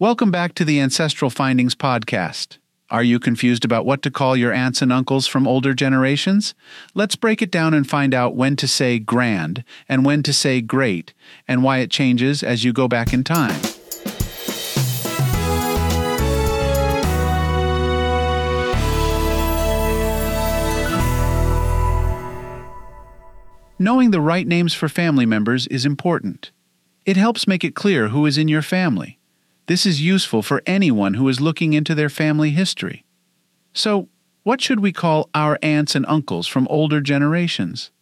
Welcome back to the Ancestral Findings Podcast. Are you confused about what to call your aunts and uncles from older generations? Let's break it down and find out when to say grand and when to say great, and why it changes as you go back in time. Knowing the right names for family members is important. It helps make it clear who is in your family. This is useful for anyone who is looking into their family history. So, what should we call our aunts and uncles from older generations?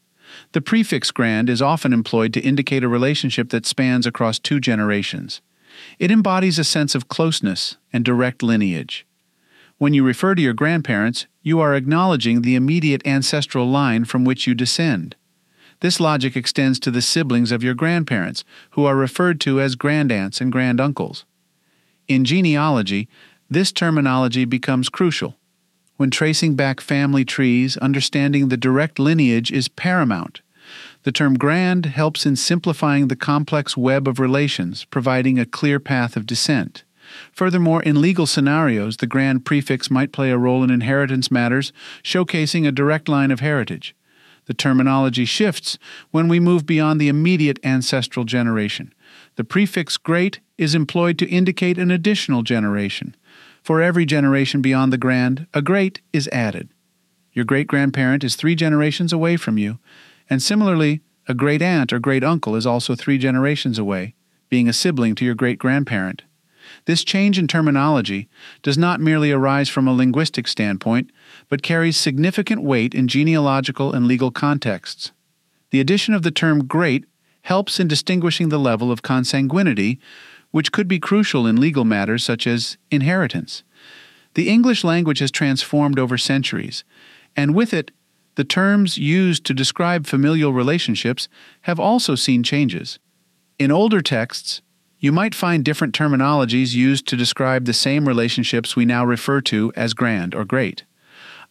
The prefix grand is often employed to indicate a relationship that spans across two generations. It embodies a sense of closeness and direct lineage. When you refer to your grandparents, you are acknowledging the immediate ancestral line from which you descend. This logic extends to the siblings of your grandparents, who are referred to as grandaunts and granduncles. In genealogy, this terminology becomes crucial. When tracing back family trees, understanding the direct lineage is paramount. The term grand helps in simplifying the complex web of relations, providing a clear path of descent. Furthermore, in legal scenarios, the grand prefix might play a role in inheritance matters, showcasing a direct line of heritage. The terminology shifts when we move beyond the immediate ancestral generation. The prefix great is employed to indicate an additional generation. For every generation beyond the grand, a great is added. Your great grandparent is three generations away from you, and similarly, a great aunt or great uncle is also three generations away, being a sibling to your great grandparent. This change in terminology does not merely arise from a linguistic standpoint, but carries significant weight in genealogical and legal contexts. The addition of the term great helps in distinguishing the level of consanguinity, which could be crucial in legal matters such as inheritance. The English language has transformed over centuries, and with it, the terms used to describe familial relationships have also seen changes. In older texts, you might find different terminologies used to describe the same relationships we now refer to as grand or great.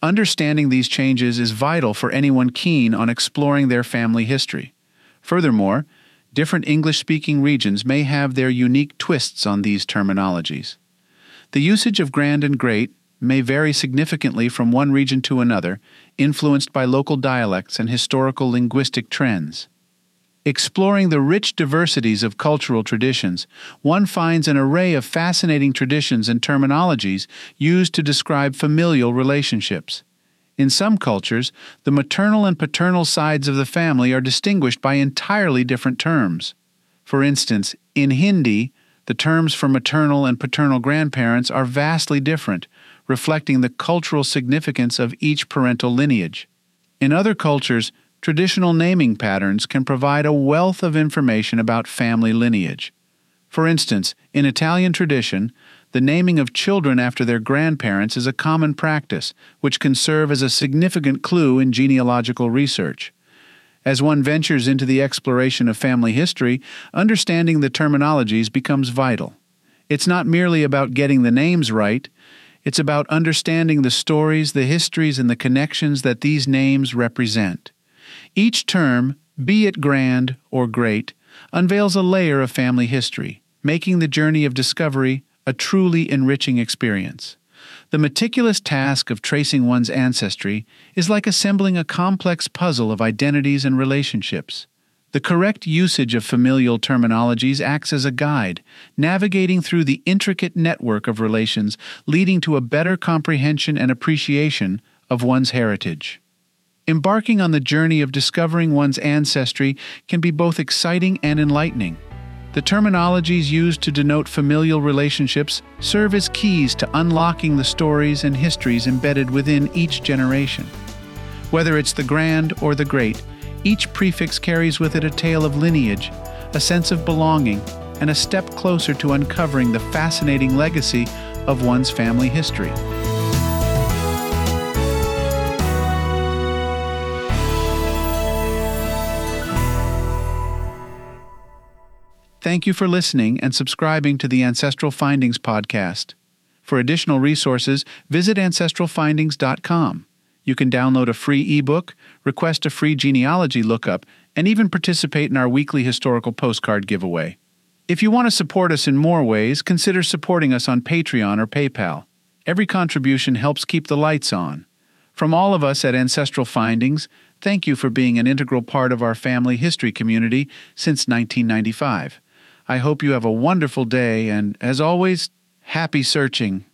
Understanding these changes is vital for anyone keen on exploring their family history. Furthermore, different English speaking regions may have their unique twists on these terminologies. The usage of grand and great may vary significantly from one region to another, influenced by local dialects and historical linguistic trends. Exploring the rich diversities of cultural traditions, one finds an array of fascinating traditions and terminologies used to describe familial relationships. In some cultures, the maternal and paternal sides of the family are distinguished by entirely different terms. For instance, in Hindi, the terms for maternal and paternal grandparents are vastly different, reflecting the cultural significance of each parental lineage. In other cultures, Traditional naming patterns can provide a wealth of information about family lineage. For instance, in Italian tradition, the naming of children after their grandparents is a common practice, which can serve as a significant clue in genealogical research. As one ventures into the exploration of family history, understanding the terminologies becomes vital. It's not merely about getting the names right, it's about understanding the stories, the histories, and the connections that these names represent. Each term, be it grand or great, unveils a layer of family history, making the journey of discovery a truly enriching experience. The meticulous task of tracing one's ancestry is like assembling a complex puzzle of identities and relationships. The correct usage of familial terminologies acts as a guide, navigating through the intricate network of relations, leading to a better comprehension and appreciation of one's heritage. Embarking on the journey of discovering one's ancestry can be both exciting and enlightening. The terminologies used to denote familial relationships serve as keys to unlocking the stories and histories embedded within each generation. Whether it's the grand or the great, each prefix carries with it a tale of lineage, a sense of belonging, and a step closer to uncovering the fascinating legacy of one's family history. Thank you for listening and subscribing to the Ancestral Findings podcast. For additional resources, visit ancestralfindings.com. You can download a free ebook, request a free genealogy lookup, and even participate in our weekly historical postcard giveaway. If you want to support us in more ways, consider supporting us on Patreon or PayPal. Every contribution helps keep the lights on. From all of us at Ancestral Findings, thank you for being an integral part of our family history community since 1995. I hope you have a wonderful day, and as always, happy searching.